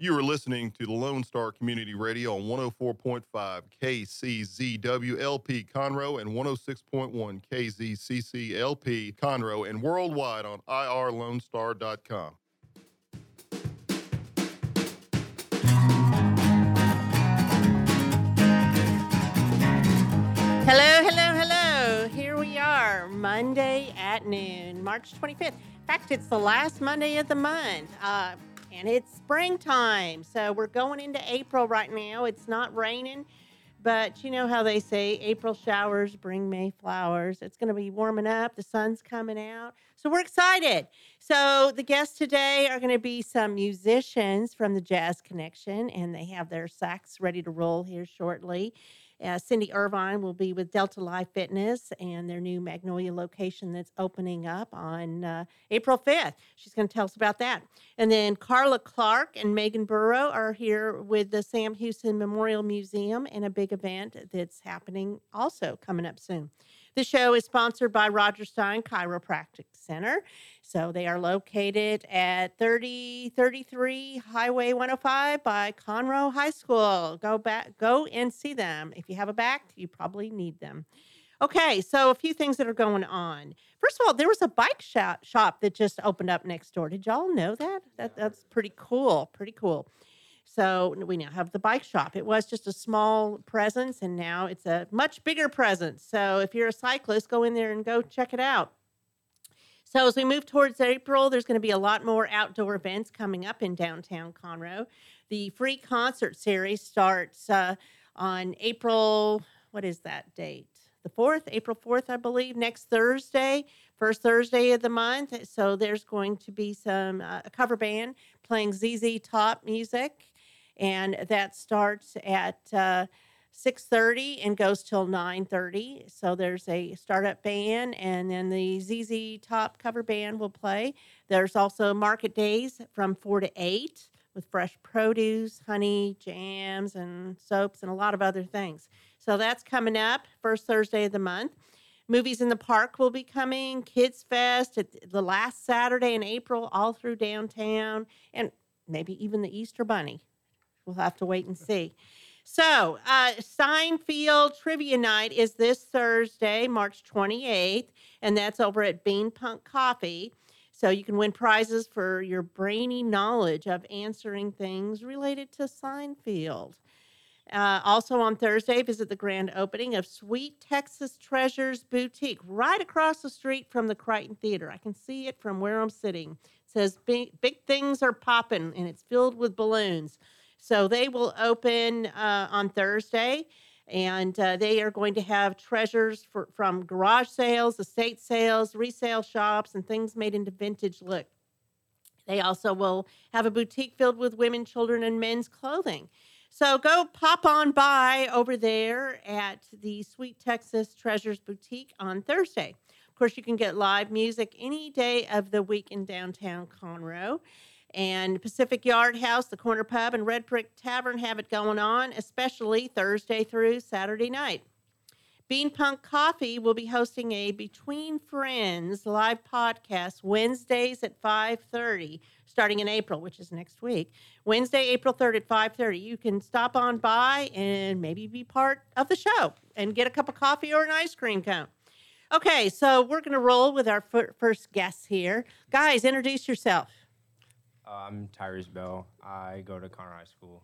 You are listening to the Lone Star Community Radio on 104.5 KCZWLP Conroe and 106.1 KZCCLP Conroe and worldwide on irlonestar.com. Hello, hello, hello. Here we are, Monday at noon, March 25th. In fact, it's the last Monday of the month, uh, and it's springtime. So we're going into April right now. It's not raining, but you know how they say April showers bring May flowers. It's going to be warming up, the sun's coming out. So we're excited. So the guests today are going to be some musicians from the Jazz Connection, and they have their sax ready to roll here shortly. Uh, Cindy Irvine will be with Delta Life Fitness and their new Magnolia location that's opening up on uh, April 5th. She's going to tell us about that. And then Carla Clark and Megan Burrow are here with the Sam Houston Memorial Museum and a big event that's happening also coming up soon. The show is sponsored by Rodgers Stein Chiropractic Center. So they are located at 3033 Highway 105 by Conroe High School. Go back, go and see them. If you have a back, you probably need them. Okay, so a few things that are going on. First of all, there was a bike shop, shop that just opened up next door. Did y'all know that? that that's pretty cool. Pretty cool. So we now have the bike shop. It was just a small presence, and now it's a much bigger presence. So if you're a cyclist, go in there and go check it out. So as we move towards April, there's going to be a lot more outdoor events coming up in downtown Conroe. The free concert series starts uh, on April. What is that date? The fourth, April fourth, I believe. Next Thursday, first Thursday of the month. So there's going to be some uh, a cover band playing ZZ Top music and that starts at uh, 6.30 and goes till 9.30 so there's a startup band and then the zz top cover band will play. There's also market days from 4 to 8 with fresh produce honey jams and soaps and a lot of other things. So that's coming up first thursday of the month. Movies in the park will be coming kids fest at the last saturday in april all through downtown and maybe even the easter bunny We'll have to wait and see. So, uh, Seinfeld Trivia Night is this Thursday, March 28th, and that's over at Bean Punk Coffee. So, you can win prizes for your brainy knowledge of answering things related to Seinfeld. Uh, also on Thursday, visit the grand opening of Sweet Texas Treasures Boutique right across the street from the Crighton Theater. I can see it from where I'm sitting. It says big, big things are popping, and it's filled with balloons. So they will open uh, on Thursday, and uh, they are going to have treasures for, from garage sales, estate sales, resale shops, and things made into vintage look. They also will have a boutique filled with women, children, and men's clothing. So go pop on by over there at the Sweet Texas Treasures Boutique on Thursday. Of course, you can get live music any day of the week in downtown Conroe and Pacific Yard House, the Corner Pub, and Red Brick Tavern have it going on, especially Thursday through Saturday night. Bean Punk Coffee will be hosting a Between Friends live podcast Wednesdays at 5:30 starting in April, which is next week. Wednesday, April 3rd at 5:30. You can stop on by and maybe be part of the show and get a cup of coffee or an ice cream cone. Okay, so we're going to roll with our first guests here. Guys, introduce yourself. Uh, I'm Tyrese Bell. I go to Conroe High School.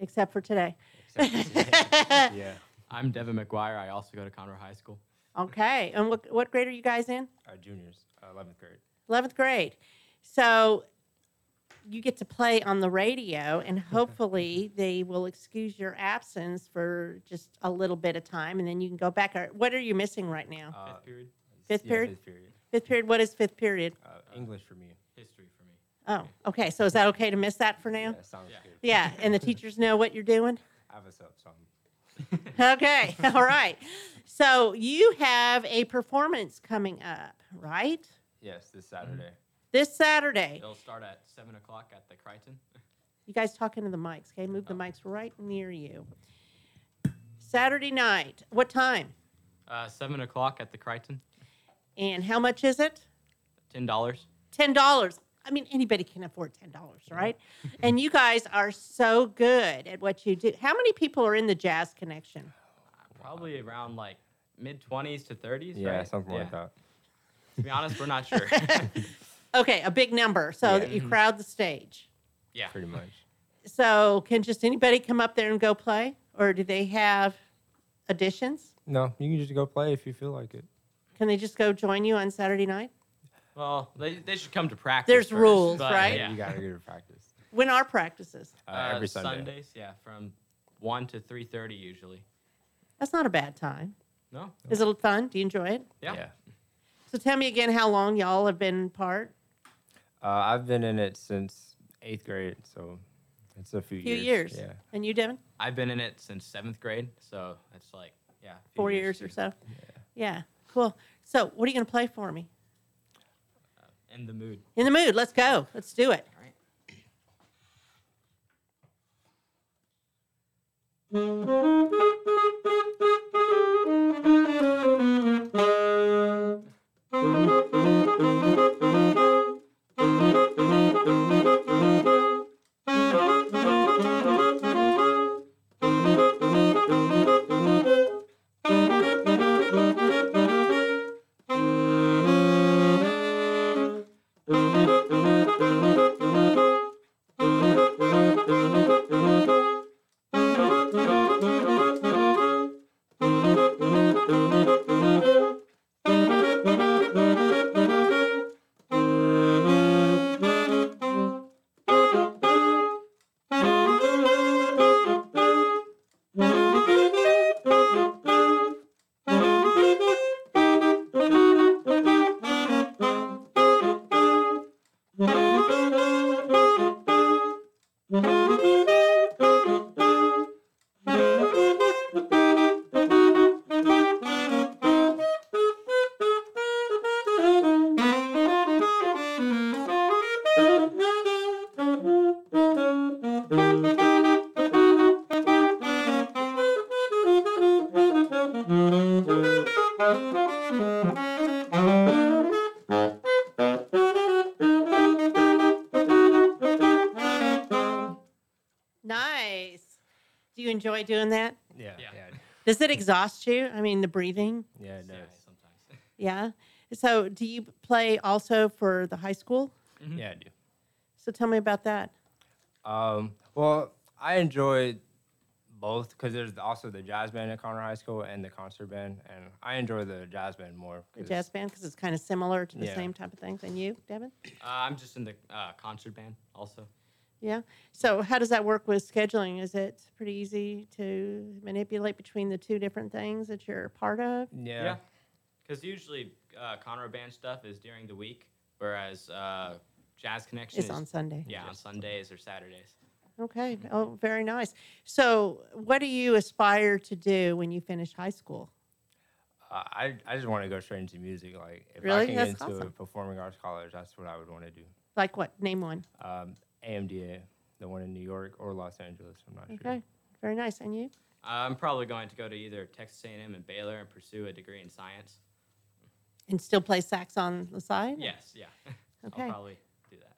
Except for today. Except for today. yeah. I'm Devin McGuire. I also go to Conroe High School. Okay. And what, what grade are you guys in? Uh, juniors, uh, 11th grade. 11th grade. So you get to play on the radio, and hopefully they will excuse your absence for just a little bit of time, and then you can go back. What are you missing right now? Uh, fifth period. Fifth yeah, period. Fifth period. Fifth period. What is fifth period? Uh, English for me. History for me. Oh, okay. So is that okay to miss that for now? Yeah, sounds Yeah. good. Yeah, and the teachers know what you're doing? I have a sub song. Okay, all right. So you have a performance coming up, right? Yes, this Saturday. This Saturday. It'll start at 7 o'clock at the Crighton. You guys talk into the mics, okay? Move the mics right near you. Saturday night. What time? Uh, 7 o'clock at the Crighton. And how much is it? $10. Ten dollars. I mean, anybody can afford ten dollars, right? and you guys are so good at what you do. How many people are in the Jazz Connection? Probably around like mid 20s to 30s. Yeah, right? something like that. To be honest, we're not sure. Okay, a big number, so Yeah. you crowd the stage. yeah. Pretty much. So, can just anybody come up there and go play, or do they have auditions? No, you can just go play if you feel like it. Can they just go join you on Saturday night? Well, they, they should come to practice. There's first, rules, but, right? Yeah. You gotta go to practice. When are practices? Uh, Uh, every Sunday. Sundays, yeah, from 1 to 3.30 usually. That's not a bad time. No? Is it fun? Do you enjoy it? Yeah. yeah. So tell me again how long y'all have been part. Uh, I've been in it since eighth grade, so it's a few, few years. years. Yeah. And you, Devin? I've been in it since seventh grade, so that's like, yeah. Four years or too. so. Yeah. Cool. So what are you going to play for me? In the mood. In the mood. Let's go. Let's do it. enjoy doing that? Yeah. Yeah. Yeah. Does it exhaust you? I mean, the breathing? Yeah, it Yeah, does. sometimes. Yeah. So do you play also for the high school? Yeah, I do. So tell me about that. Um, well, I enjoy both because there's also the jazz band at Conroe High School and the concert band, and I enjoy the jazz band more. The jazz band, because it's kind of similar to the Yeah. same type of things. And you, Devin? Uh, I'm just in the uh, concert band also. Yeah. So how does that work with scheduling? Is it pretty easy to manipulate between the two different things that you're part of? Yeah. Because usually uh, Conroe band stuff is during the week, whereas uh, Jazz Connection It's is on Sunday. yeah on Sundays or Saturdays. Okay. Oh, very nice. So what do you aspire to do when you finish high school? Uh, I I just want to go straight into music. Like if Really? I can That's get into a performing arts college, that's what I would want to do. Like what? Name one. Um, AMDA, the one in New York or Los Angeles. I'm not sure. Okay. Very nice. And you? Uh, I'm probably going to go to either Texas A&M and Baylor and pursue a degree in science. And still play sax on the side? Yes, yeah. Okay. I'll probably do that.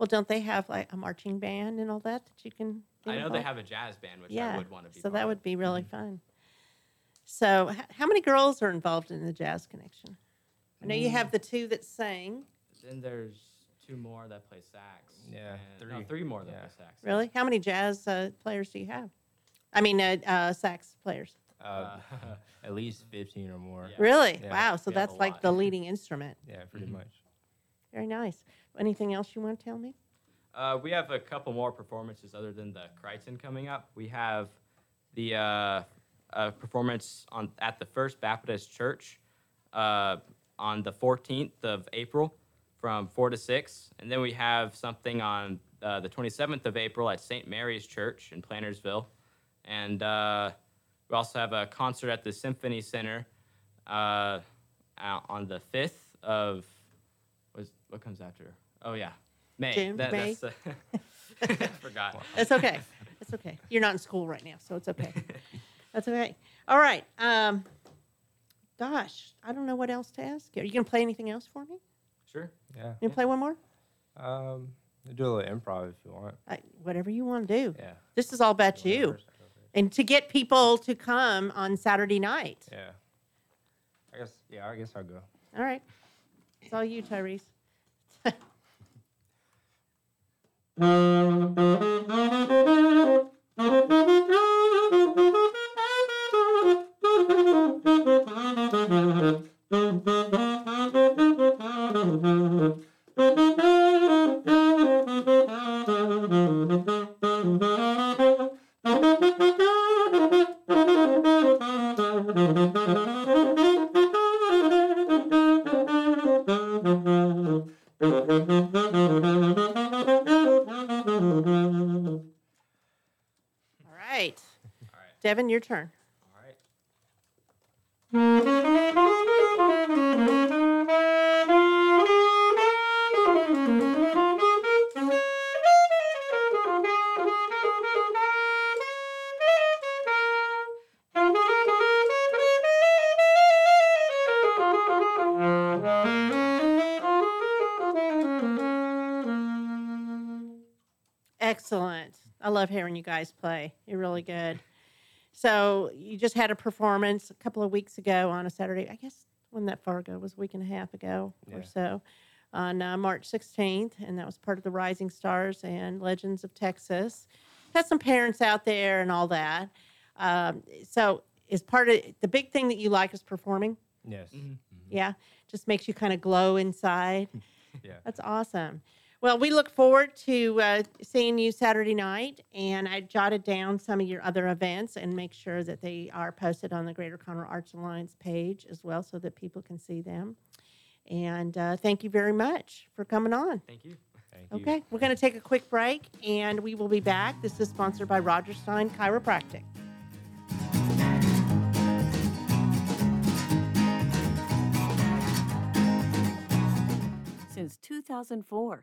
Well, don't they have like a marching band and all that that you can? I know they have a jazz band, which yeah. I would want to be. so part that would be really fun. So, h- how many girls are involved in the Jazz Connection? I know you Mm. have the two that sing. Then there's two more that play sax. Yeah, and- no, three. three more that Yeah. play sax. Really? How many jazz uh, players do you have? I mean, uh, uh, sax players. Uh, at least 15 or more. Yeah. Really? Yeah. Wow. So We that's like lot. the leading instrument. Yeah, pretty Mhm. much. Very nice. Anything else you want to tell me? Uh, we have a couple more performances other than the Crighton coming up. We have the uh, uh, performance on at the First Baptist Church uh, on the 14th of April from 4 to 6. And then we have something on uh, the 27th of April at St. Mary's Church in Plantersville. And uh, we also have a concert at the Symphony Center uh, on the 5th of was what comes after? Oh yeah, May. June, May. That's, uh, forgot. It's okay. it's okay. You're not in school right now, so it's okay. That's okay. All right. Um, gosh, I don't know what else to ask you. Are you going to play anything else for me? Sure. Yeah. You going to play one more? Um, do a little improv if you want. I, whatever you want to do. Yeah. This is all about you. Whatever's. And to get people to come on Saturday night. Yeah. I guess. Yeah. I guess I'll go. All right. It's all you, Tyrese. All your turn. All right. Excellent. I love hearing you guys play. You're really good. So you just had a performance a couple of weeks ago on a Saturday. I guess when that far ago It was a week and a half ago or so, on uh, March 16th, and that was part of the Rising Stars and Legends of Texas. Had some parents out there and all that. Um, so is part of the big thing that you like is performing. Yes. Yeah, just makes you kind of glow inside. Yeah. That's awesome. Well, we look forward to uh, seeing you Saturday night, and I jotted down some of your other events and make sure that they are posted on the Greater Conroe Arts Alliance page as well, so that people can see them. And uh, thank you very much for coming on. Thank you. Thank you. Okay, we're going to take a quick break, and we will be back. This is sponsored by Rodgers Stein Chiropractic. Since 2004,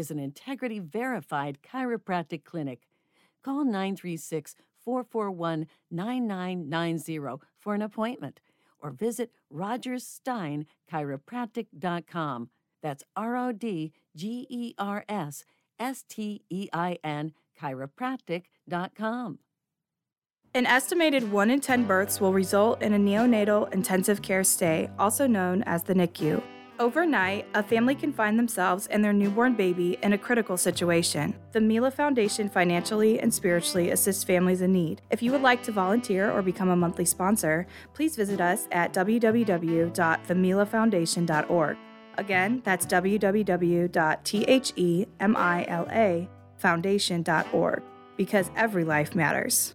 is an integrity verified chiropractic clinic. Call 936 441 9990 for an appointment or visit rodgerssteinchiropractic.com. That's R O D G E R S S T E I N chiropractic.com. An estimated 1 in 10 births will result in a neonatal intensive care stay, also known as the NICU. Overnight, a family can find themselves and their newborn baby in a critical situation. The Mila Foundation financially and spiritually assists families in need. If you would like to volunteer or become a monthly sponsor, please visit us at www.themilafoundation.org. Again, that's www.themilafoundation.org because every life matters.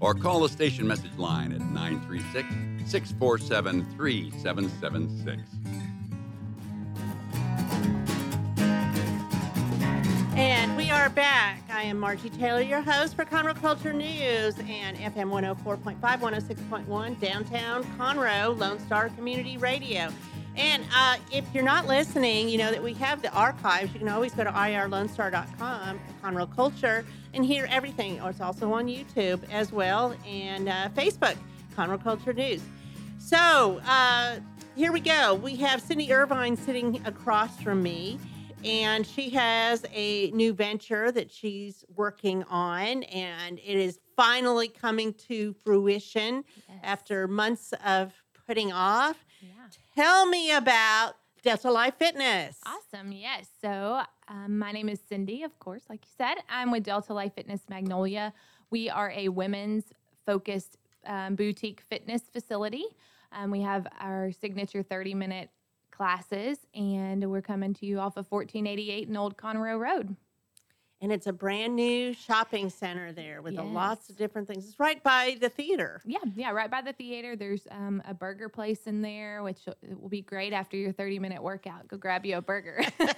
or call the station message line at 936 647 3776. And we are back. I am Margie Taylor, your host for Conroe Culture News and FM 104.5, 106.1, downtown Conroe, Lone Star Community Radio. And uh, if you're not listening, you know that we have the archives. You can always go to irlonestar.com, Conroe Culture, and hear everything. Or it's also on YouTube as well and uh, Facebook, Conroe Culture News. So uh, here we go. We have Cindy Irvine sitting across from me, and she has a new venture that she's working on, and it is finally coming to fruition after months of putting off. Tell me about Delta Life Fitness. Awesome. Yes. So, um, my name is Cindy, of course, like you said. I'm with Delta Life Fitness Magnolia. We are a women's focused um, boutique fitness facility. Um, we have our signature 30 minute classes, and we're coming to you off of 1488 in Old Conroe Road. And it's a brand new shopping center there with a lots of different things. It's right by the theater. Yeah, yeah, right by the theater. There's um, a burger place in there, which will be great after your 30 minute workout. Go grab you a burger.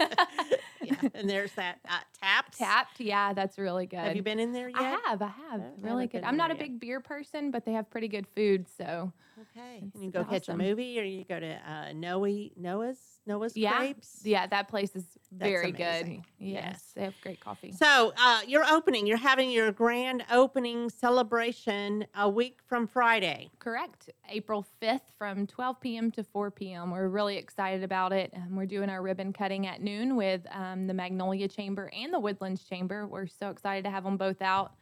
Yeah. and there's that uh, Taps. Tapped, yeah, that's really good. Have you been in there yet? I have, I have. I really good. I'm not a yet. big beer person, but they have pretty good food. So Okay. It's And you go catch a movie or you go to uh, Noe, Noah's Noah's yeah, Crepes. yeah, that place is That's very good. Yes, Yes. they have great coffee. So uh, you're opening. You're having your grand opening celebration a week from Friday. Correct. April 5th from 12 p.m. to 4 p.m. We're really excited about it. Um, we're doing our ribbon cutting at noon with um, the Magnolia Chamber and the Woodlands Chamber. We're so excited to have them both out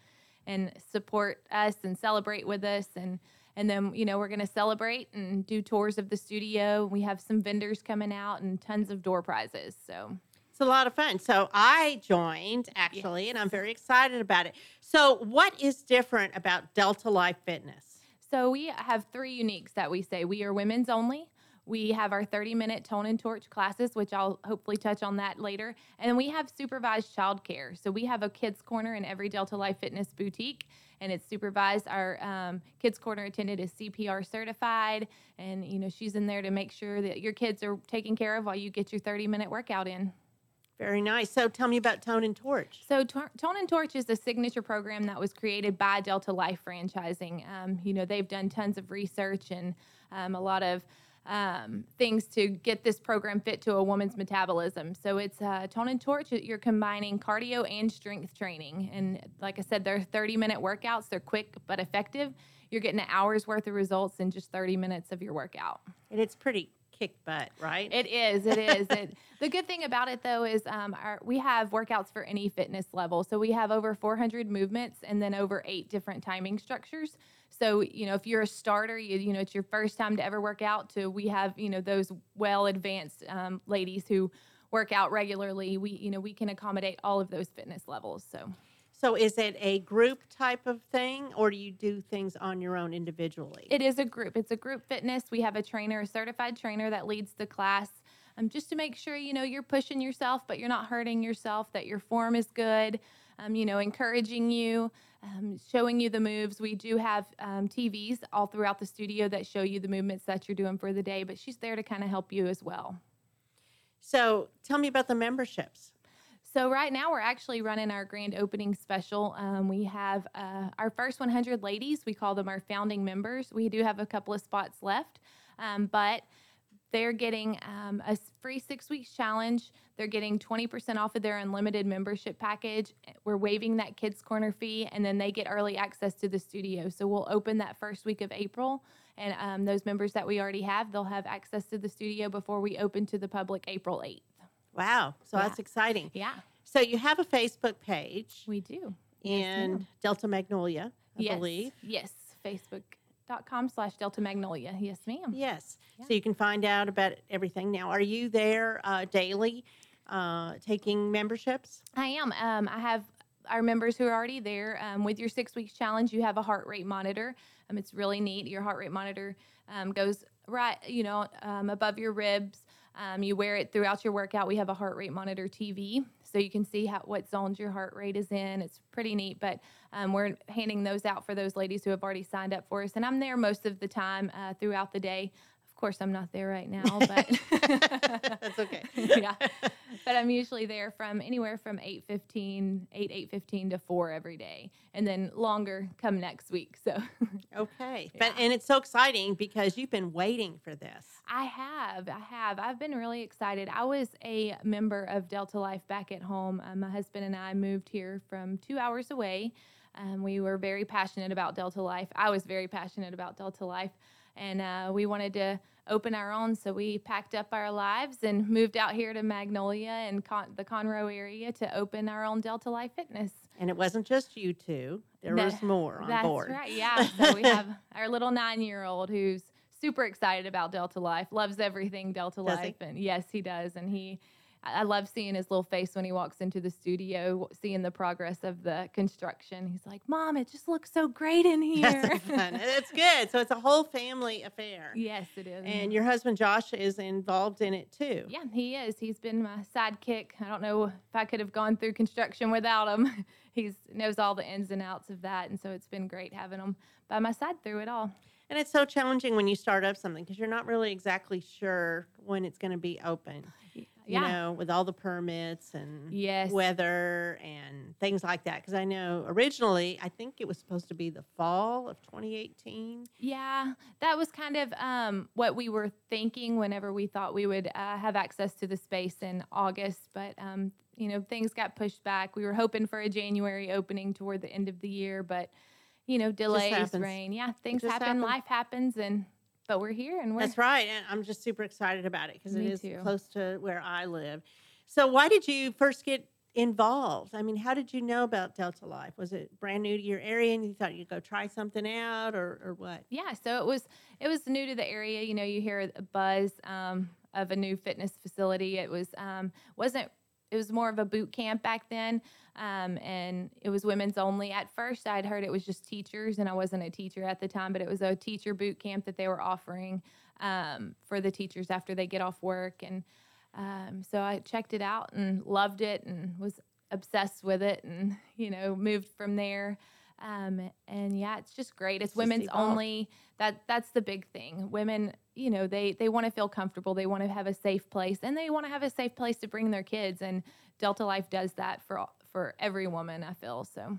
and support us and celebrate with us. And and then you know we're going to celebrate and do tours of the studio. We have some vendors coming out and tons of door prizes. So It's a lot of fun. So I joined actually, and I'm very excited about it. So what is different about Delta Life Fitness? So we have three uniques that we say. We are women's only. We have our 30 minute tone and torch classes, which I'll hopefully touch on that later. And we have supervised childcare. So we have a kids corner in every Delta Life Fitness boutique, and it's supervised. Our um, kids corner attendant is CPR certified, and you know she's in there to make sure that your kids are taken care of while you get your 30 minute workout in. Very nice. So tell me about Tone and Torch. So Tone and Torch is a signature program that was created by Delta Life Franchising. Um, you know, they've done tons of research and um, a lot of um, things to get this program fit to a woman's metabolism. So it's uh, Tone and Torch. You're combining cardio and strength training, and like I said, they're 30 minute workouts. They're quick but effective. You're getting an hour's worth of results in just 30 minutes of your workout. And it's pretty kick butt, right? It is. It is. it, the good thing about it, though, is um, our, we have workouts for any fitness level. So we have over 400 movements and then over eight different timing structures. So you know, if you're a starter, you you know it's your first time to ever work out. To we have you know those well advanced um, ladies who work out regularly. We you know we can accommodate all of those fitness levels. So So is it a group type of thing, or do you do things on your own individually? It is a group. It's a group fitness. We have a trainer, a certified trainer that leads the class. Um, just to make sure you know you're pushing yourself, but you're not hurting yourself. That your form is good. Um, you know, encouraging you, um, showing you the moves. We do have um, TVs all throughout the studio that show you the movements that you're doing for the day. But she's there to kind of help you as well. So tell me about the memberships. So right now we're actually running our grand opening special. Um, we have uh, our first 100 ladies. We call them our founding members. We do have a couple of spots left, um, but they're getting um, a free six weeks challenge. They're getting 20% off of their unlimited membership package. We're waiving that kids corner fee, and then they get early access to the studio. So we'll open that first week of April, and um, those members that we already have, they'll have access to the studio before we open to the public April 8th. Wow, so Yeah. that's exciting. Yeah, So you have a Facebook page we do. and ma'am. Delta Magnolia, I yes. believe. Yes, facebook.com slash Delta Magnolia. Yes, ma'am. Yes. Yeah. So you can find out about everything. Now, are you there uh, daily uh, taking memberships? I am. Um, I have our members who are already there. Um, with your six weeks challenge, you have a heart rate monitor. Um, it's really neat. Your heart rate monitor um, goes right, you know, um, above your ribs. Um, you wear it throughout your workout. We have a heart rate monitor TV, so you can see how what zones your heart rate is in. It's pretty neat. But um, we're handing those out for those ladies who have already signed up for us, and I'm there most of the time uh, throughout the day. Of course, I'm not there right now, but That's okay. yeah. But I'm usually there from anywhere from 8:15, 8 8:15 to 4 every day, and then longer come next week. So Okay. But and it's so exciting because you've been waiting for this. I have, I have. I've been really excited. I was a member of Delta Life back at home. Um, my husband and I moved here from two hours away. Um, we were very passionate about Delta Life. I was very passionate about Delta Life, and uh, we wanted to open our own. So we packed up our lives and moved out here to Magnolia and Con- the Conroe area to open our own Delta Life Fitness. And it wasn't just you two. There No, was more on That's board. That's right. Yeah. So we have our little nine-year-old who's super excited about Delta Life, loves everything Delta Does he? Life, and yes, he does. And he, I love seeing his little face when he walks into the studio, seeing the progress of the construction. He's like, "Mom, it just looks so great in here." That's so. It's good. So it's a whole family affair. yes, it is. And your husband Josh is involved in it too. Yeah, he is. He's been my sidekick. I don't know if I could have gone through construction without him. He knows all the ins and outs of that, and so it's been great having him by my side through it all. And it's so challenging when you start up something because you're not really exactly sure when it's going to be open. You Yeah. know, with all the permits and Yes. weather and things like that. Because I know originally, I think it was supposed to be the fall of 2018. Yeah, that was kind of um, what we were thinking whenever we thought we would uh, have access to the space in August. But, um, you know, things got pushed back. We were hoping for a January opening toward the end of the year, but, you know, delays, rain. Yeah, things happen, happens. life happens, and but we're here and we're That's right. And I'm just super excited about it because it is too. close to where I live. So, why did you first get involved? I mean, how did you know about Delta Life? Was it brand new to your area and you thought you'd go try something out or, or what? Yeah, so it was it was new to the area. You know, you hear a buzz um, of a new fitness facility. It was um, wasn't it was more of a boot camp back then, um, and it was women's only. At first, I'd heard it was just teachers, and I wasn't a teacher at the time, but it was a teacher boot camp that they were offering um, for the teachers after they get off work, and um, so I checked it out and loved it, and was obsessed with it, and you know moved from there. Um, and yeah, it's just great. It's Just women's only. That that's the big thing. Women, you know, they they want to feel comfortable. They want to have a safe place, and they want to have a safe place to bring their kids. And Delta Life does that for all- for every woman. I feel so.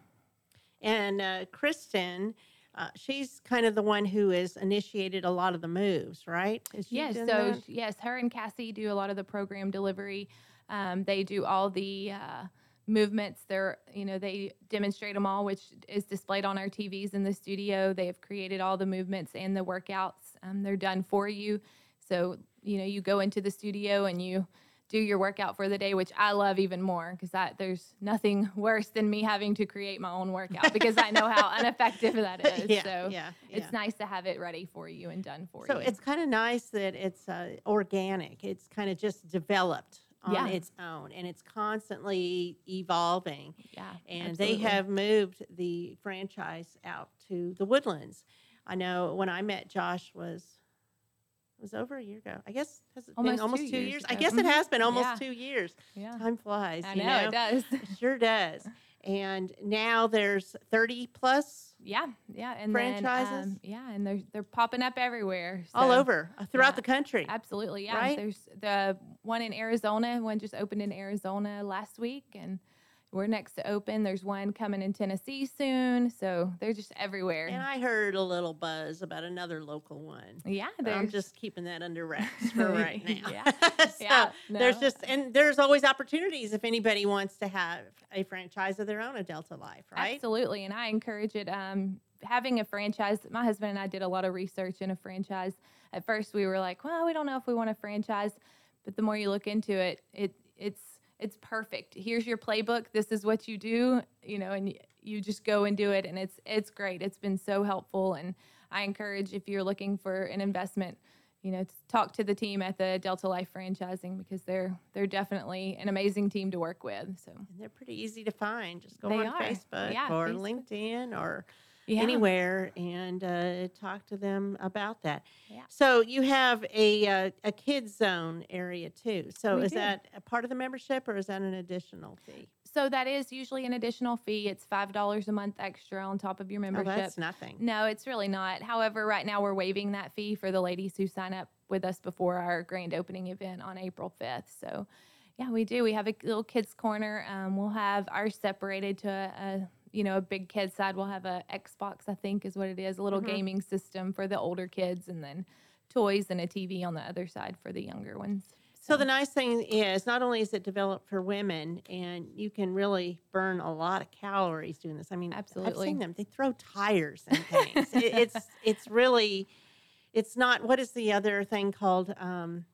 And uh, Kristen, uh, she's kind of the one who has initiated a lot of the moves, right? Is she Yes. So that? yes, her and Cassie do a lot of the program delivery. Um, they do all the uh, movements. They're you know they demonstrate them all, which is displayed on our TVs in the studio. They have created all the movements and the workouts. Um, they're done for you. So you know you go into the studio and you do your workout for the day, which I love even more because that there's nothing worse than me having to create my own workout because I know how ineffective that is. Yeah, so yeah, it's yeah. nice to have it ready for you and done for So you. So it's kind of nice that it's uh, organic. It's kind of just developed on Yeah. its own, and it's constantly evolving. Yeah, and absolutely. they have moved the franchise out to the Woodlands. I know when I met Josh was it was over a year ago. I guess has it Almost been almost two two years years? I guess it Mhm. has been almost Yeah. two years. Yeah. Time flies. I you know, it does. It sure does. And now there's 30 plus Yeah, yeah, and franchises? Then, um, yeah, and they're they're popping up everywhere, all over uh, throughout yeah, the country. Absolutely, yeah. Right? There's the one in Arizona. One just opened in Arizona last week, and we're next to open. There's one coming in Tennessee soon, so they're just everywhere. And I heard a little buzz about another local one. yeah, I'm just keeping that under wraps for right now. Yeah. so Yeah, there's just and there's always opportunities if anybody wants to have a franchise of their own at Delta Life, right? Absolutely, and I encourage it. Um, having a franchise, my husband and I did a lot of research in a franchise. At first, we were like, "Well, we don't know if we want a franchise," but the more you look into it, it it's it's perfect. Here's your playbook. This is what you do, you know, and you just go and do it, and it's it's great. It's been so helpful, and I encourage if you're looking for an investment. You know, to talk to the team at the Delta Life Franchising because they're they're definitely an amazing team to work with. So And they're pretty easy to find. Just go They on are. Facebook Yeah, or Facebook. LinkedIn or Yeah. anywhere and uh, talk to them about that. Yeah. So you have a uh, a kids zone area too. So We is do. that a part of the membership or is that an additional fee? So that is usually an additional fee. It's five dollars a month extra on top of your membership. Oh, that's nothing. No, it's really not. However, right now we're waiving that fee for the ladies who sign up with us before our grand opening event on April 5th. So, yeah, we do. We have a little kids corner. Um, we'll have ours separated to a, a you know a big kid side. We'll have a Xbox, I think, is what it is, a little Mhm. gaming system for the older kids, and then toys and a TV on the other side for the younger ones. So the nice thing is, not only is it developed for women, and you can really burn a lot of calories doing this. I mean, absolutely, I've seen them; they throw tires and things. it, it's it's really, it's not. What is the other thing called? Um,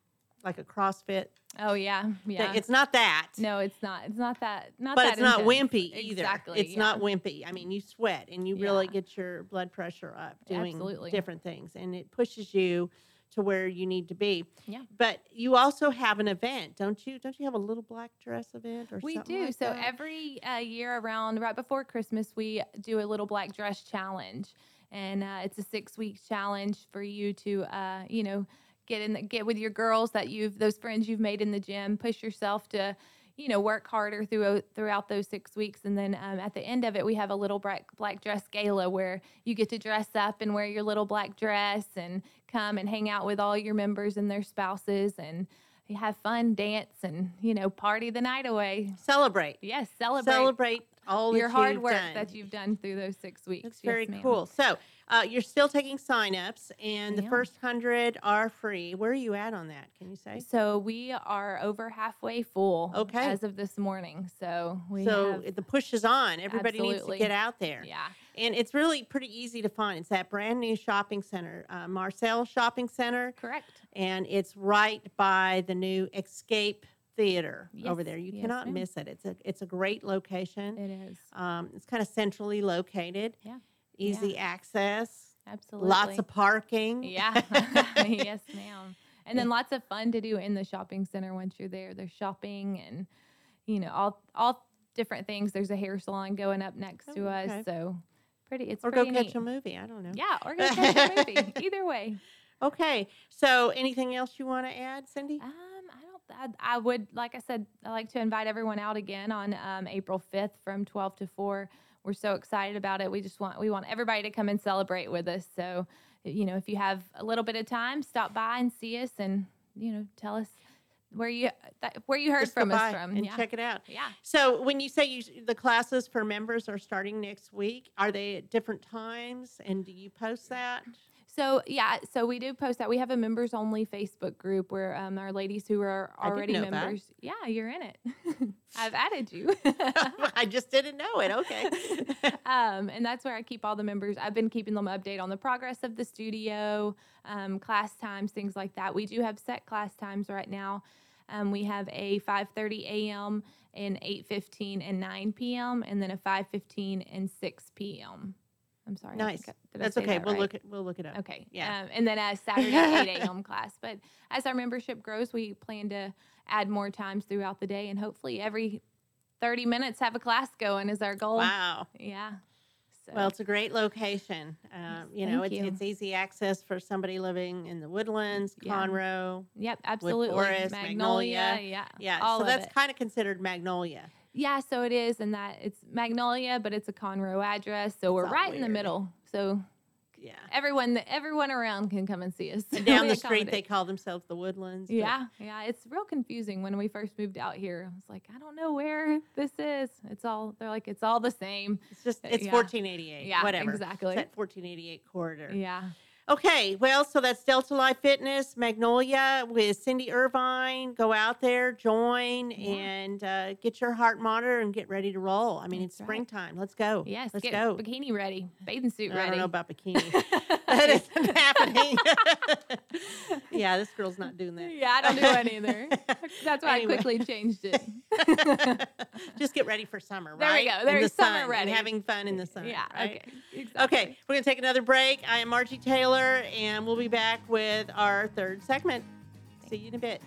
like a CrossFit. Oh yeah, thing. yeah. It's not that. no, it's not. It's not that. Not but that it's not wimpy either. Exactly. It's not wimpy. I mean, you sweat and you really get your blood pressure up doing Absolutely. different things, and it pushes you to where you need to be. Yeah. But you also have an event, don't you? Don't you have a little black dress event or something? We do. like so that? every uh, year around right before Christmas, we do a little black dress challenge, and uh, it's a six week challenge for you to, uh, you know, get in, the, get with your girls that you've those friends you've made in the gym, push yourself to. You know, work harder through, throughout those six weeks, and then um, at the end of it, we have a little black black dress gala where you get to dress up and wear your little black dress and come and hang out with all your members and their spouses and have fun, dance, and you know, party the night away. celebrate. Yes, celebrate Celebrate all your hard work done. that you've done through those six weeks. That's Yes, very ma'am. cool. So uh, you're still taking signups, and I the am. first hundred are free. Where are you at on that? Can you say? So we are over halfway full. Okay. As of this morning, so we so have, the push is on. Everybody needs to get out there. yeah. And it's really pretty easy to find. It's that brand new shopping center, uh, Marcel Shopping Center, Correct. and it's right by the new Escape Theater over there. You yes, cannot ma'am. miss it. It's a it's a great location. It is. Um, it's kind of centrally located. Yeah. Easy Yeah. access. Absolutely. Lots of parking. Yeah. yes, ma'am. And then lots of fun to do in the shopping center once you're there. There's shopping and you know all all different things. There's a hair salon going up next to Oh, okay. us, so pretty. It's or go pretty catch a movie. I don't know. Yeah, or go catch a movie. Either way. Okay. So anything else you want to add, Cindy? Um, I don't. I, I would, like I said, I like to invite everyone out again on um, April fifth from twelve to four. We're so excited about it. We just want we want everybody to come and celebrate with us. So, you know, if you have a little bit of time, stop by and see us, and you know, tell us where you that, where you heard Just from us from. and yeah. check it out. Yeah. So when you say you the classes for members are starting next week, are they at different times? And do you post that? So yeah, so we do post that. We have a members only Facebook group where um, our ladies who are already know that. members. Yeah, you're in it. I've added you. I just didn't know it. Okay. um, and that's where I keep all the members. I've been keeping them updated on the progress of the studio, um, class times, things like that. We do have set class times right now. Um, we have a 5:30 a.m. and 8:15 and 9 p.m. and then a 5:15 and 6 p.m. I'm sorry. Nice. I- That's okay. that We'll right? look at we'll look it up. Okay. Yeah. Um, and then a Saturday 8 a.m. class. But as our membership grows, we plan to add more times throughout the day and hopefully every 30 minutes have a class going is our goal. Wow. Yeah. So, Well, it's a great location. Um, you know, it's, you. it's easy access for somebody living in the Woodlands, Yeah. Conroe. yep, absolutely. Forest, Magnolia, Magnolia. Yeah. Yeah, All so that's kind of considered Magnolia. Yeah, so it is, and that it's Magnolia, but it's a Conroe address, so we're right in the middle. So Yeah. everyone, everyone around can come and see us. And down the street, they call themselves the Woodlands. Yeah, yeah, it's real confusing when we first moved out here. I was like, I don't know where this is. It's all they're like, it's all the same. It's just Uh, it's yeah. 1488. Yeah, whatever. exactly. It's that 1488 corridor. Yeah, Okay, well, so that's Delta Life Fitness, Magnolia with Cindy Irvine. Go out there, join, Yeah. and uh, get your heart monitor and get ready to roll. I mean, That's it's right. springtime. Let's go. yes. let's get go. bikini ready, bathing suit ready. I don't know about bikini. that isn't happening. yeah, this girl's not doing that. yeah, I don't do one either. That's why Anyway. I quickly changed it. Just get ready for summer, right? There we go. There's the summer sun ready. And having fun in the sun. yeah. right? Okay. Exactly. Okay, we're going to take another break. I am Margie Taylor, and we'll be back with our third segment. See you in a bit.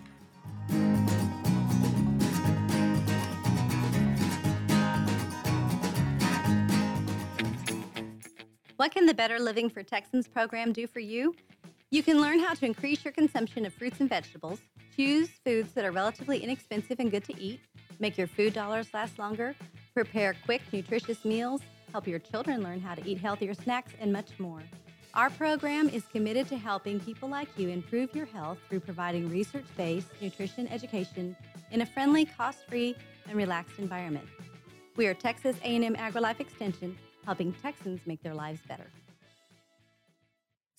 What can the Better Living for Texans program do for you? You can learn how to increase your consumption of fruits and vegetables, choose foods that are relatively inexpensive and good to eat, make your food dollars last longer, prepare quick, nutritious meals, help your children learn how to eat healthier snacks, and much more. Our program is committed to helping people like you improve your health through providing research-based nutrition education in a friendly, cost-free, and relaxed environment. We are Texas A&M AgriLife Extension, helping Texans make their lives better.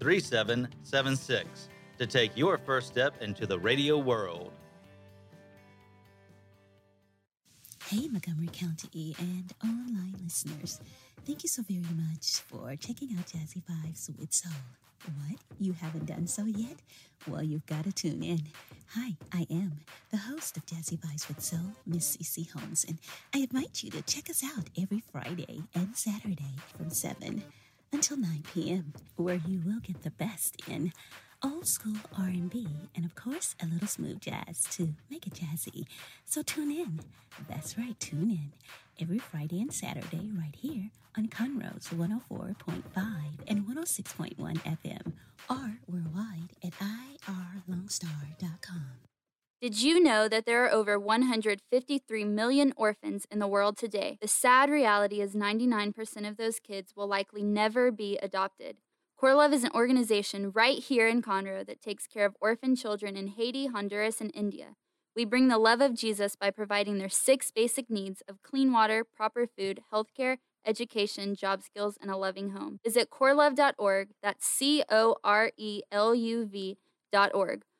3776 to take your first step into the radio world. Hey, Montgomery County and online listeners. Thank you so very much for checking out Jazzy Vibes with Soul. What? You haven't done so yet? Well, you've got to tune in. Hi, I am the host of Jazzy Vibes with Soul, Miss CC Holmes, and I invite you to check us out every Friday and Saturday from 7 until 9 p.m., where you will get the best in old school R&B and of course a little smooth jazz to make it jazzy. So tune in. That's right, tune in every Friday and Saturday right here on Conroe's 104.5 and 106.1 FM or worldwide at irlonestar.com. Did you know that there are over 153 million orphans in the world today? The sad reality is 99% of those kids will likely never be adopted. CoreLuv is an organization right here in Conroe that takes care of orphan children in Haiti, Honduras, and India. We bring the love of Jesus by providing their six basic needs of clean water, proper food, healthcare, education, job skills, and a loving home. Visit coreluv.org. That's C O R E L U V.org.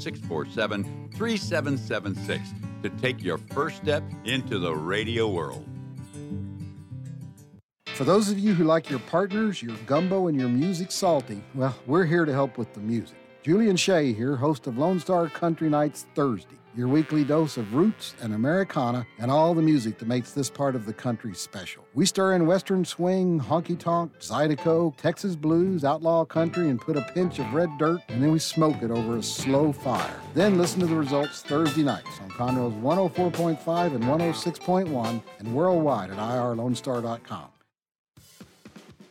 647 3776 to take your first step into the radio world. For those of you who like your partners, your gumbo, and your music salty, well, we're here to help with the music. Julian Shea here, host of Lone Star Country Nights Thursday, your weekly dose of roots and Americana and all the music that makes this part of the country special. We stir in Western swing, honky tonk, Zydeco, Texas blues, outlaw country, and put a pinch of red dirt, and then we smoke it over a slow fire. Then listen to the results Thursday nights on Conroe's 104.5 and 106.1 and worldwide at irlonestar.com.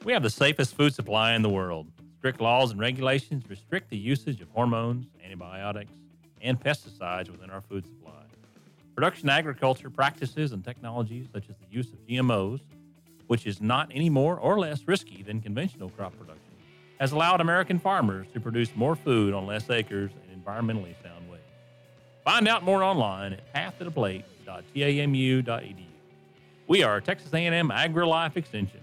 We have the safest food supply in the world. Strict laws and regulations restrict the usage of hormones, antibiotics, and pesticides within our food supply. Production agriculture practices and technologies such as the use of GMOs, which is not any more or less risky than conventional crop production, has allowed American farmers to produce more food on less acres in environmentally sound ways. Find out more online at pathtotheplate.tamu.edu. We are Texas A&M AgriLife Extension,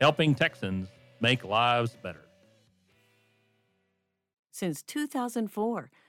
helping Texans make lives better. Since 2004,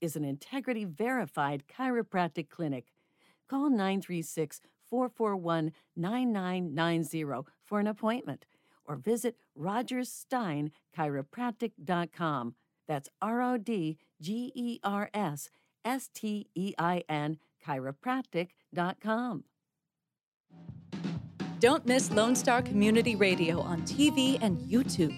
is an integrity verified chiropractic clinic. Call 936 441 9990 for an appointment or visit rodgerssteinchiropractic.com. That's R O D G E R S S T E I N chiropractic.com. Don't miss Lone Star Community Radio on TV and YouTube.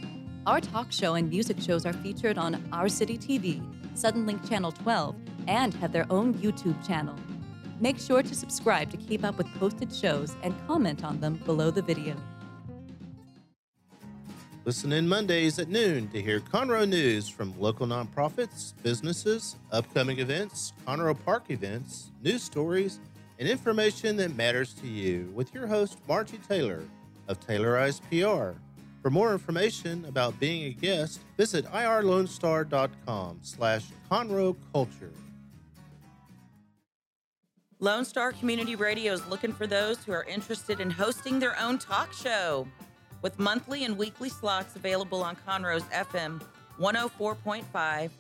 Our talk show and music shows are featured on Our City TV, Suddenlink Channel 12, and have their own YouTube channel. Make sure to subscribe to keep up with posted shows and comment on them below the video. Listen in Mondays at noon to hear Conroe news from local nonprofits, businesses, upcoming events, Conroe Park events, news stories, and information that matters to you with your host, Margie Taylor of Taylorized PR. For more information about being a guest, visit irlonestar.com slash Conroe Culture. Lone Star Community Radio is looking for those who are interested in hosting their own talk show. With monthly and weekly slots available on Conroe's FM 104.5,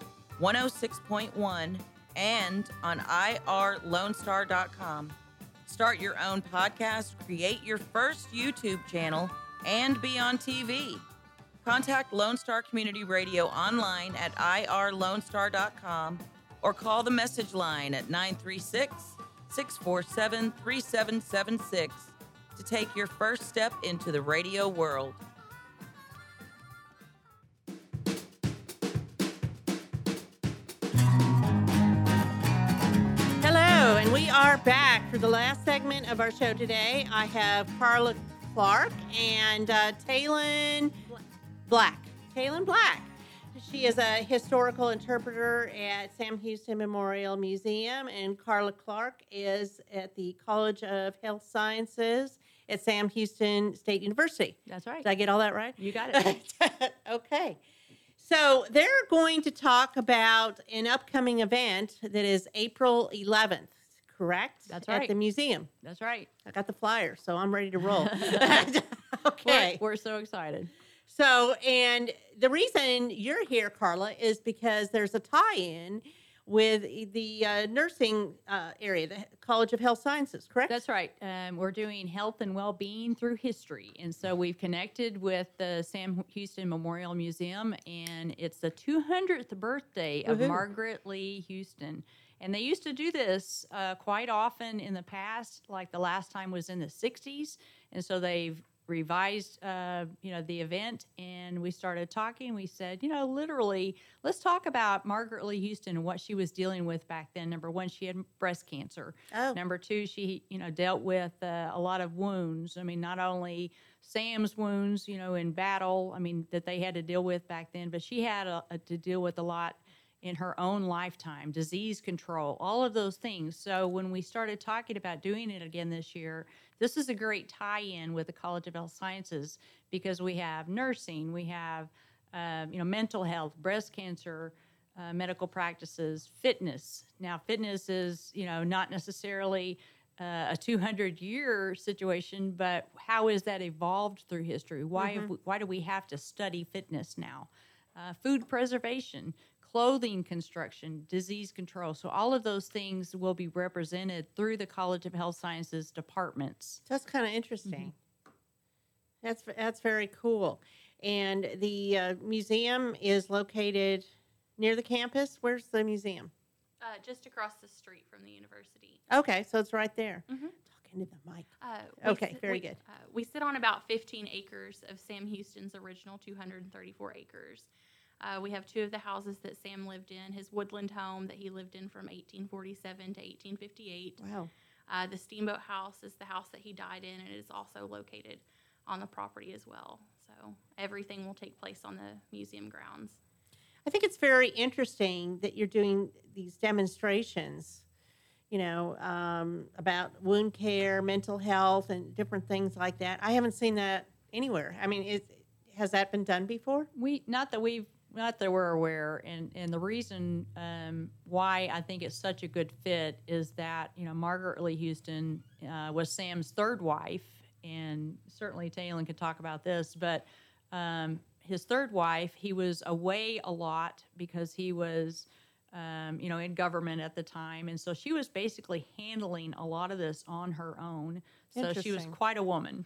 106.1, and on irlonestar.com. Start your own podcast, create your first YouTube channel, and be on TV. Contact Lone Star Community Radio online at irlonestar.com or call the message line at 936 647 3776 to take your first step into the radio world. Hello, and we are back for the last segment of our show today. I have Carla Clark and uh, Taylon Black. Taylon Black. She is a historical interpreter at Sam Houston Memorial Museum, and Carla Clark is at the College of Health Sciences at Sam Houston State University. That's right. Did I get all that right? You got it. okay. So they're going to talk about an upcoming event that is April 11th, correct? That's right. At the museum. That's right. I got the flyer, so I'm ready to roll. okay. We're, we're so excited. So, and the reason you're here, Carla, is because there's a tie-in with the uh, nursing uh, area, the College of Health Sciences, correct? That's right. Um, we're doing health and well-being through history, and so we've connected with the Sam Houston Memorial Museum, and it's the 200th birthday of Woohoo. Margaret Lea Houston. And they used to do this uh, quite often in the past, like the last time was in the 60s, and so they've revised uh, you know the event. And we started talking. We said you know literally let's talk about margaret lea houston and what she was dealing with back then. Number one she had breast cancer. Oh. number two she you know dealt with uh, a lot of wounds. I mean not only sam's wounds you know in battle i mean that they had to deal with back then but she had a, a, to deal with a lot in her own lifetime, disease control, all of those things. So when we started talking about doing it again this year, this is a great tie-in with the College of Health Sciences because we have nursing, we have uh, you know mental health, breast cancer, uh, medical practices, fitness. Now, fitness is you know not necessarily uh, a 200 year situation, but how is that evolved through history? Why have Mhm. we, why do we have to study fitness now? Uh, food preservation, clothing construction, disease control. So all of those things will be represented through the College of Health Sciences departments. That's kind of interesting. That's that's very cool. And the uh, museum is located near the campus. Where's the museum? Uh, just across the street from the university. Okay, so it's right there. Mhm. Talk into the mic. Uh, Okay, sit- very we- good. Uh, we sit on about 15 acres of Sam Houston's original 234 acres. Uh, we have two of the houses that Sam lived in his woodland home that he lived in from 1847 to 1858. Wow. Uh, the Steamboat House is the house that he died in, and it is also located on the property as well. So everything will take place on the museum grounds. I think it's very interesting that you're doing these demonstrations, you know, um, about wound care, mental health, and different things like that. I haven't seen that anywhere. I mean, is, has that been done before? We not that we've not that we're aware, and and the reason um, why I think it's such a good fit is that you know Margaret Lea Houston uh, was Sam's third wife, and certainly Talon could talk about this, but um, his third wife, he was away a lot because he was. Um, you know, in government at the time, and so she was basically handling a lot of this on her own. So she was quite a woman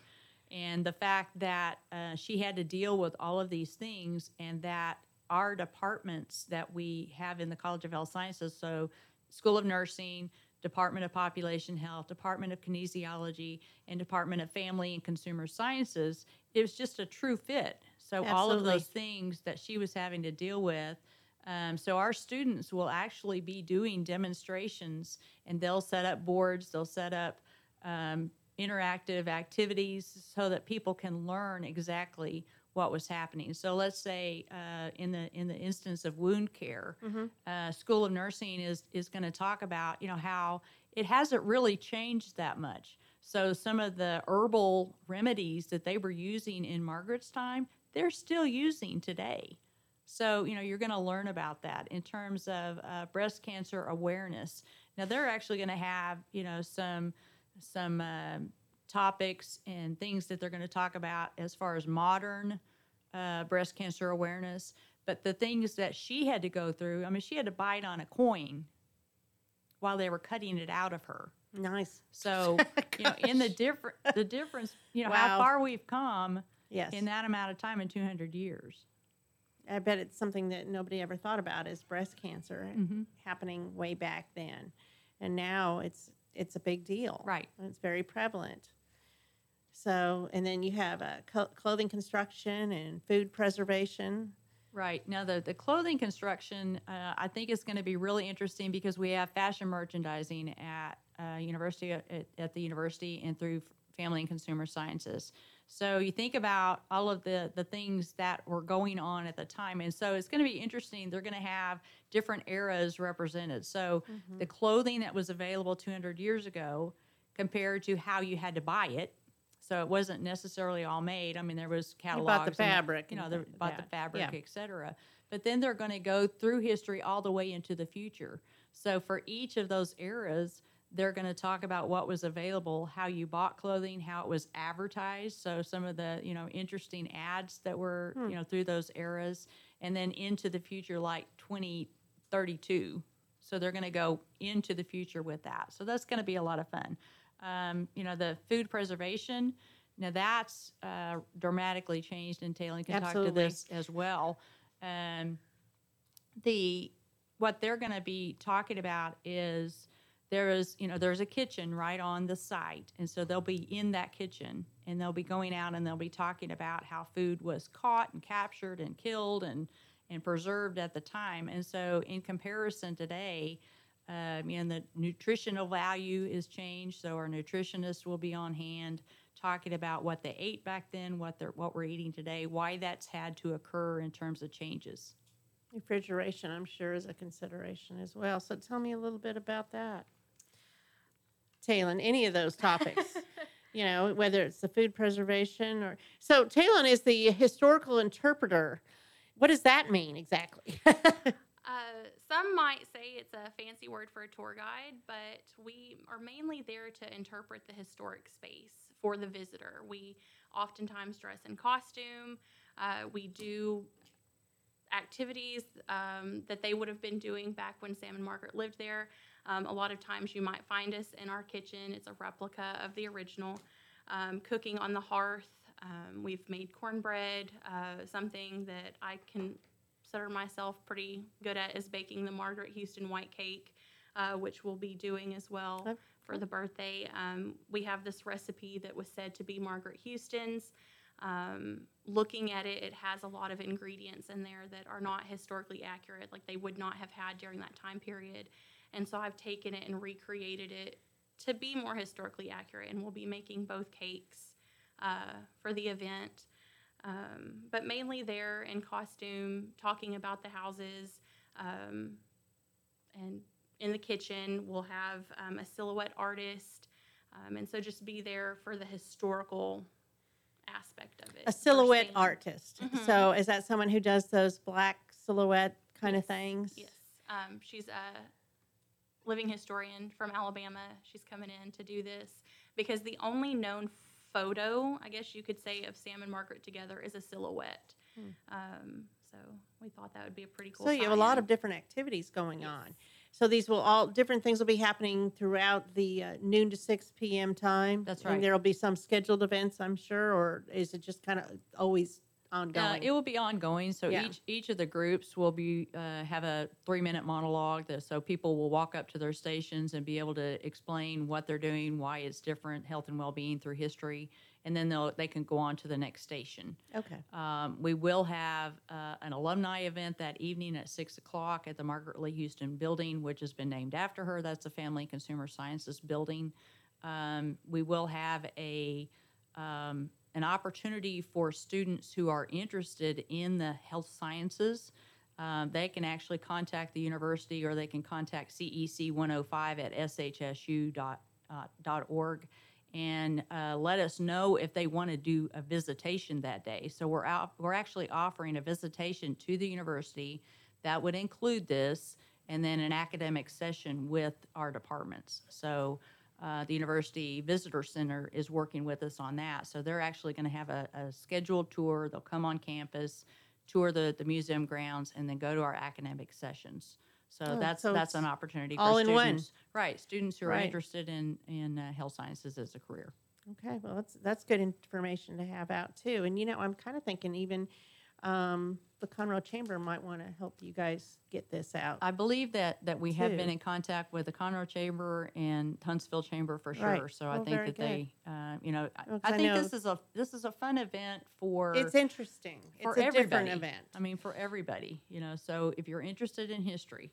and the fact that uh, she had to deal with all of these things and that our departments that we have in the college of health sciences. So school of nursing department of population health department of kinesiology and department of family and consumer sciences it was just a true fit. So all of those things that she was having to deal with um, so our students will actually be doing demonstrations and they'll set up boards they'll set up um, interactive activities so that people can learn exactly what was happening. So let's say uh, in the in the instance of wound care, Mhm. uh, School of Nursing is is going to talk about you know how it hasn't really changed that much. So some of the herbal remedies that they were using in Margaret's time, they're still using today. So you know you're going to learn about that in terms of uh, breast cancer awareness. Now they're actually going to have you know some some um, topics and things that they're going to talk about as far as modern uh, breast cancer awareness. But the things that she had to go through, I mean, she had to bite on a coin while they were cutting it out of her. Nice. So, you know, in the different the difference, you know, how far we've come Yes. in that amount of time in 200 years. I bet it's something that nobody ever thought about is breast cancer Mhm. happening way back then, and now it's it's a big deal. Right. It's very prevalent. So, and then you have uh, co- clothing construction and food preservation. Right. Now, the, the clothing construction, uh, I think is going to be really interesting because we have fashion merchandising at uh, university at, at the university and through family and consumer sciences. So you think about all of the the things that were going on at the time, and so it's going to be interesting. They're going to have different eras represented. So Mhm. the clothing that was available 200 years ago compared to how you had to buy it. So it wasn't necessarily all made. I mean, there was You bought the catalogs, and, fabric you know, they bought the fabric, Yeah. et cetera. But then they're going to go through history all the way into the future. So for each of those eras, they're going to talk about what was available, how you bought clothing, how it was advertised. So some of the you know interesting ads that were Hmm. you know through those eras, and then into the future, like 2032. So they're going to go into the future with that. So that's going to be a lot of fun. Um, you know, the food preservation. Now that's uh, dramatically changed, and Taylor can talk to this as well. Um, the what they're going to be talking about is there is you know there's a kitchen right on the site and so they'll be in that kitchen and they'll be going out and they'll be talking about how food was caught and captured and killed and and preserved at the time and so in comparison today um, you know the nutritional value is changed so our nutritionist will be on hand talking about what they ate back then what they're what we're eating today why that's had to occur in terms of changes Refrigeration, I'm sure, is a consideration as well. So tell me a little bit about that. Talon, any of those topics, you know, whether it's the food preservation or. So Talon is the historical interpreter. What does that mean exactly? Uh, some might say it's a fancy word for a tour guide, but we are mainly there to interpret the historic space for the visitor. We oftentimes dress in costume. Uh, we do activities um, that they would have been doing back when Sam and Margaret lived there. Um, a lot of times you might find us in our kitchen. It's a replica of the original, um, cooking on the hearth. Um, we've made cornbread. Uh, something that I consider myself pretty good at is baking the Margaret Houston white cake, uh, which we'll be doing as well for the birthday. Um, we have this recipe that was said to be Margaret Houston's. Um, looking at it, it has a lot of ingredients in there that are not historically accurate, like they would not have had during that time period. And so I've taken it and recreated it to be more historically accurate, and we'll be making both cakes uh, for the event. Um, but mainly there in costume, talking about the houses. Um, and in the kitchen, we'll have um, a silhouette artist. Um, and so just be there for the historical aspect of it. A silhouette artist. Mhm. So is that someone who does those black silhouette kind of things? Yes. Um, she's a living historian from Alabama. She's coming in to do this because the only known photo, I guess you could say, of Sam and Margaret together is a silhouette. Hmm. Um, so we thought that would be a pretty cool. So you have a lot of different activities going on. So these will all different things will be happening throughout the uh, noon to six p.m. time. That's right. And there will be some scheduled events, I'm sure, or is it just kind of always Uh, it will be ongoing. So Yeah. each each of the groups will be uh, have a three minute monologue. That, so people will walk up to their stations and be able to explain what they're doing, why it's different, health and well being through history, and then they'll they can go on to the next station. Okay. Um, we will have uh, an alumni event that evening at six o'clock at the Margaret Lea Houston Building, which has been named after her. That's the Family and Consumer Sciences Building. Um, we will have a um, an opportunity for students who are interested in the health sciences. Um, they can actually contact the university or they can contact CEC 105 at shsu.org uh, and uh, let us know if they want to do a visitation that day. So we're out, we're actually offering a visitation to the university that would include this and then an academic session with our departments. So uh, the University Visitor Center is working with us on that. So they're actually going to have a, a scheduled tour. They'll come on campus, tour the, the museum grounds, and then go to our academic sessions. So Oh, that's so that's an opportunity all for in one. students, right? Students who are Right. interested in in uh, health sciences as a career. Okay, well that's that's good information to have out too. And you know, I'm kind of thinking even um, the Conroe Chamber might want to help you guys get this out. I believe that that we have been in contact with the Conroe Chamber and Huntsville Chamber for Right. sure. So I think that they, uh, you know, I, I I think know- this is a this is a fun event for. It's interesting. for It's a different everybody. event. I mean, for everybody, you know. So if you're interested in history,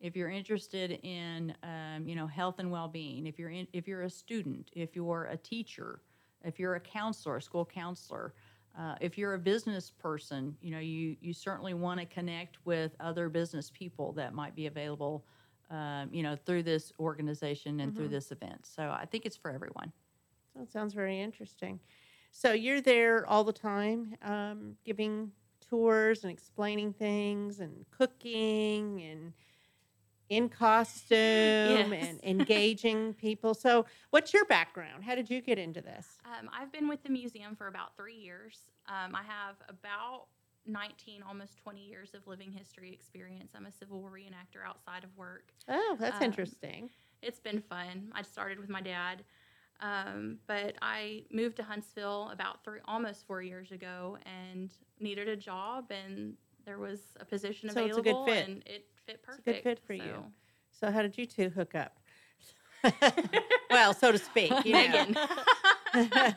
if you're interested in, um, you know, health and well-being, if you're in, if you're a student, if you're a teacher, if you're a counselor, a school counselor, uh, if you're a business person, you know, you you certainly want to connect with other business people that might be available, um, you know, through this organization and through Mhm. this event. So I think it's for everyone. That sounds very interesting. So you're there all the time, um, giving tours and explaining things and cooking and in costume and engaging people. So what's your background? How did you get into this? Um, I've been with the museum for about three years. Um, I have about 19, almost 20 years of living history experience. I'm a Civil War reenactor outside of work. Oh, that's Um, interesting. It's been fun. I started with my dad, um, but I moved to Huntsville about three, almost four years ago, and needed a job, and there was a position So it's a available, good fit. and it fit perfect. It's a good fit for you. so- So how did you two hook up? well, so to speak. You. Megan.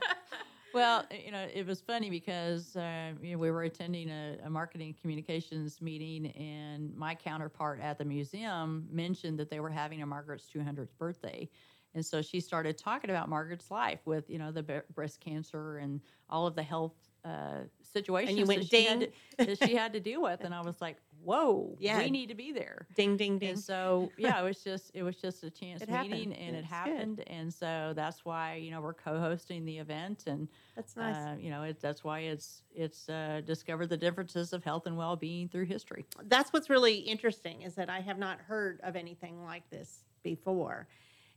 Well, you know, it was funny because uh, you know we were attending a, a marketing communications meeting, and my counterpart at the museum mentioned that they were having a Margaret's 200th birthday, and so she started talking about Margaret's life with you know the bre- breast cancer and all of the health uh, situations went that, she to, that she had to deal with, and I was like, "Whoa, Yeah. we need to be there." Ding, ding, ding. And so, yeah, it was just it was just a chance It meeting, happened. and it It's good. happened, and so that's why you know we're co-hosting the event, and That's nice. uh, you know, it, that's why it's it's uh, discover the differences of health and well-being through history. that's what's really interesting is that I have not heard of anything like this before.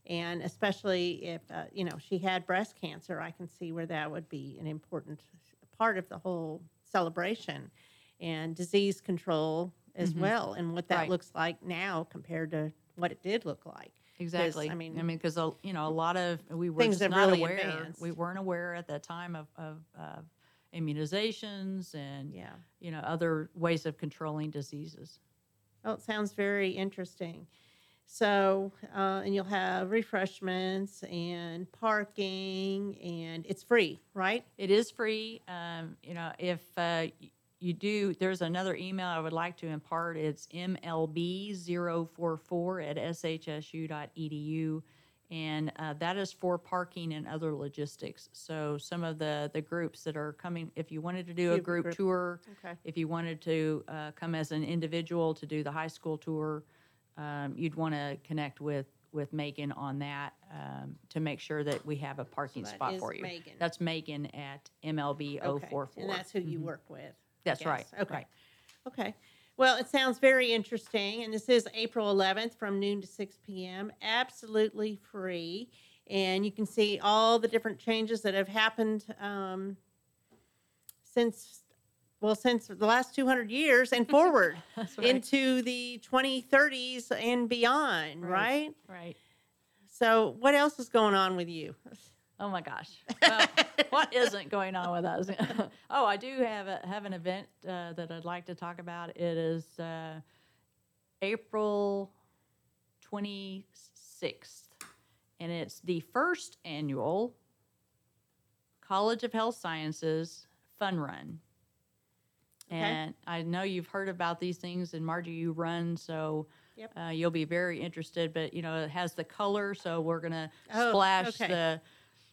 And especially if, uh, you know, she had breast cancer, I can see where that would be an important part of the whole celebration and disease control as Mhm. well, and what that Right. looks like now compared to what it did look like. Exactly. I mean, I mean, because you know, a lot of we were not really aware. advanced. We weren't aware at that time of of uh, immunizations and Yeah. you know other ways of controlling diseases. Oh, it sounds very interesting. So, uh, and you'll have refreshments and parking, and it's free, right? It is free. Um, you know, if uh, you do, there's another email I would like to impart. It's mlb044 at shsu.edu. And uh, that is for parking and other logistics. So some of the, the groups that are coming, if you wanted to do a Group- group group. tour, Okay. if you wanted to uh, come as an individual to do the high school tour, um, you'd want to connect with with Megan on that um, to make sure that we have a parking that spot is for you. Megan. That's Megan at MLB Okay, 044. And that's who you Mhm. work with. That's right. Okay. right. Okay. Well, it sounds very interesting. And this is April 11th from noon to 6 p.m. Absolutely free. And you can see all the different changes that have happened um, since, well, since the last 200 years and forward right. into the 2030s and beyond, right? Right. So, what else is going on with you? Oh my gosh. Well, what isn't going on with us? oh, I do have a, have an event uh, that I'd like to talk about. It is uh, April 26th, and it's the first annual College of Health Sciences Fun Run. Okay. And I know you've heard about these things, and Margie, you run, so Yep. uh, you'll be very interested. But you know, it has the color, so we're gonna Oh, splash okay. the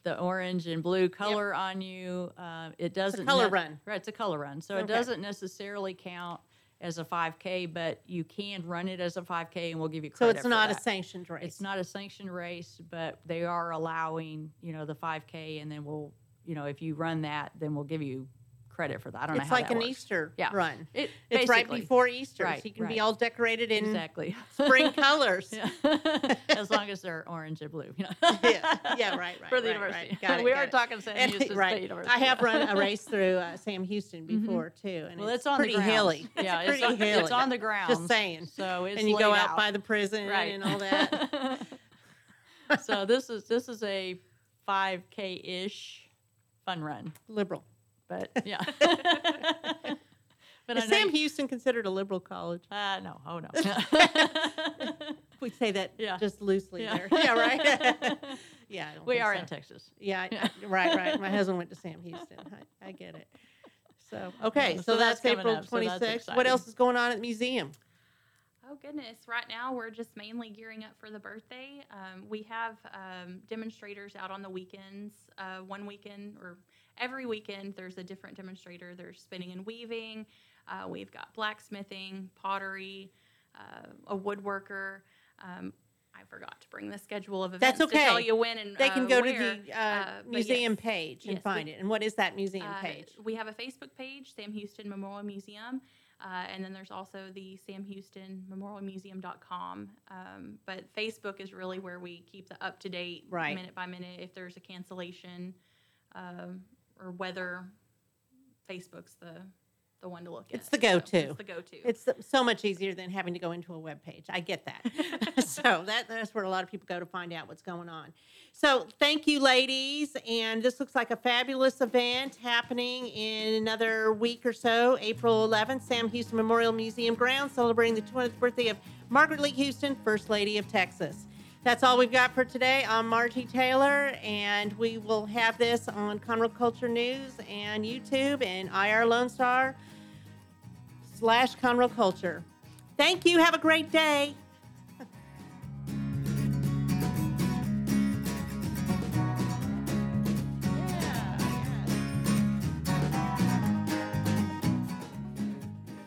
the orange and blue color on you. Uh, it doesn't color ne- run. right? It's a color run, so it doesn't necessarily count as a 5K, but you can run it as a 5K, and we'll give you credit. So it's not a that. sanctioned race. It's not a sanctioned race, but they are allowing, you know, the 5K, and then we'll, you know, if you run that, then we'll give you credit for that. I don't know it's like an works. Easter Yeah. run. It, it's right before Easter, Right, so you can be all decorated in exactly spring colors. As long as they're orange and blue. You know? yeah, yeah, right, right. For the right, university. Right. It, we are it. talking Sam And- Houston right. State University. I have run a race through uh, Sam Houston Mhm. before too, and Well, it's, it's on the pretty hilly. Yeah, it's it's pretty on- hilly. it's on the ground. Just saying. So it's and you go out, out. by the prison and all that. so this is this is a 5K ish fun run. Liberal, but yeah. but Is Sam Houston considered a liberal college? Uh, no. Oh no. we say that Yeah. just loosely Yeah. there. Yeah, right. yeah, I don't we think are so. in Texas. Yeah, I- I- right, right. My husband went to Sam Houston. I, I get it. So okay, Yeah, so, so that's, that's April twenty sixth. so twenty that's sixth. What else is going on at the museum? Oh goodness! Right now we're just mainly gearing up for the birthday. Um, we have um, demonstrators out on the weekends. Uh, one weekend or every weekend, there's a different demonstrator. There's spinning and weaving. Uh, we've got blacksmithing, pottery, uh, a woodworker. Um, I forgot to bring the schedule of events That's okay. to tell you when and they can uh, go where. to the uh, Uh, museum yes. page and Yes, find we- it. And what is that museum uh, page? We have a Facebook page, Sam Houston Memorial Museum, uh, and then there's also the Sam Houston Memorial Museum.com. Um, but Facebook is really where we keep the up to date, Right. minute by minute. If there's a cancellation um, or whether Facebook's the the one to look at. It's the go-to. So it's the go-to. It's the- so much easier than having to go into a web page. I get that. so that, that's where a lot of people go to find out what's going on. So thank you, ladies. And this looks like a fabulous event happening in another week or so, April 11th, Sam Houston Memorial Museum grounds, celebrating the 20th birthday of Margaret Lea Houston, First Lady of Texas. That's all we've got for today. I'm Margie Taylor, and we will have this on Conroe Culture News and YouTube and IR Lone Star slash Conroe Culture. Thank you. Have a great day.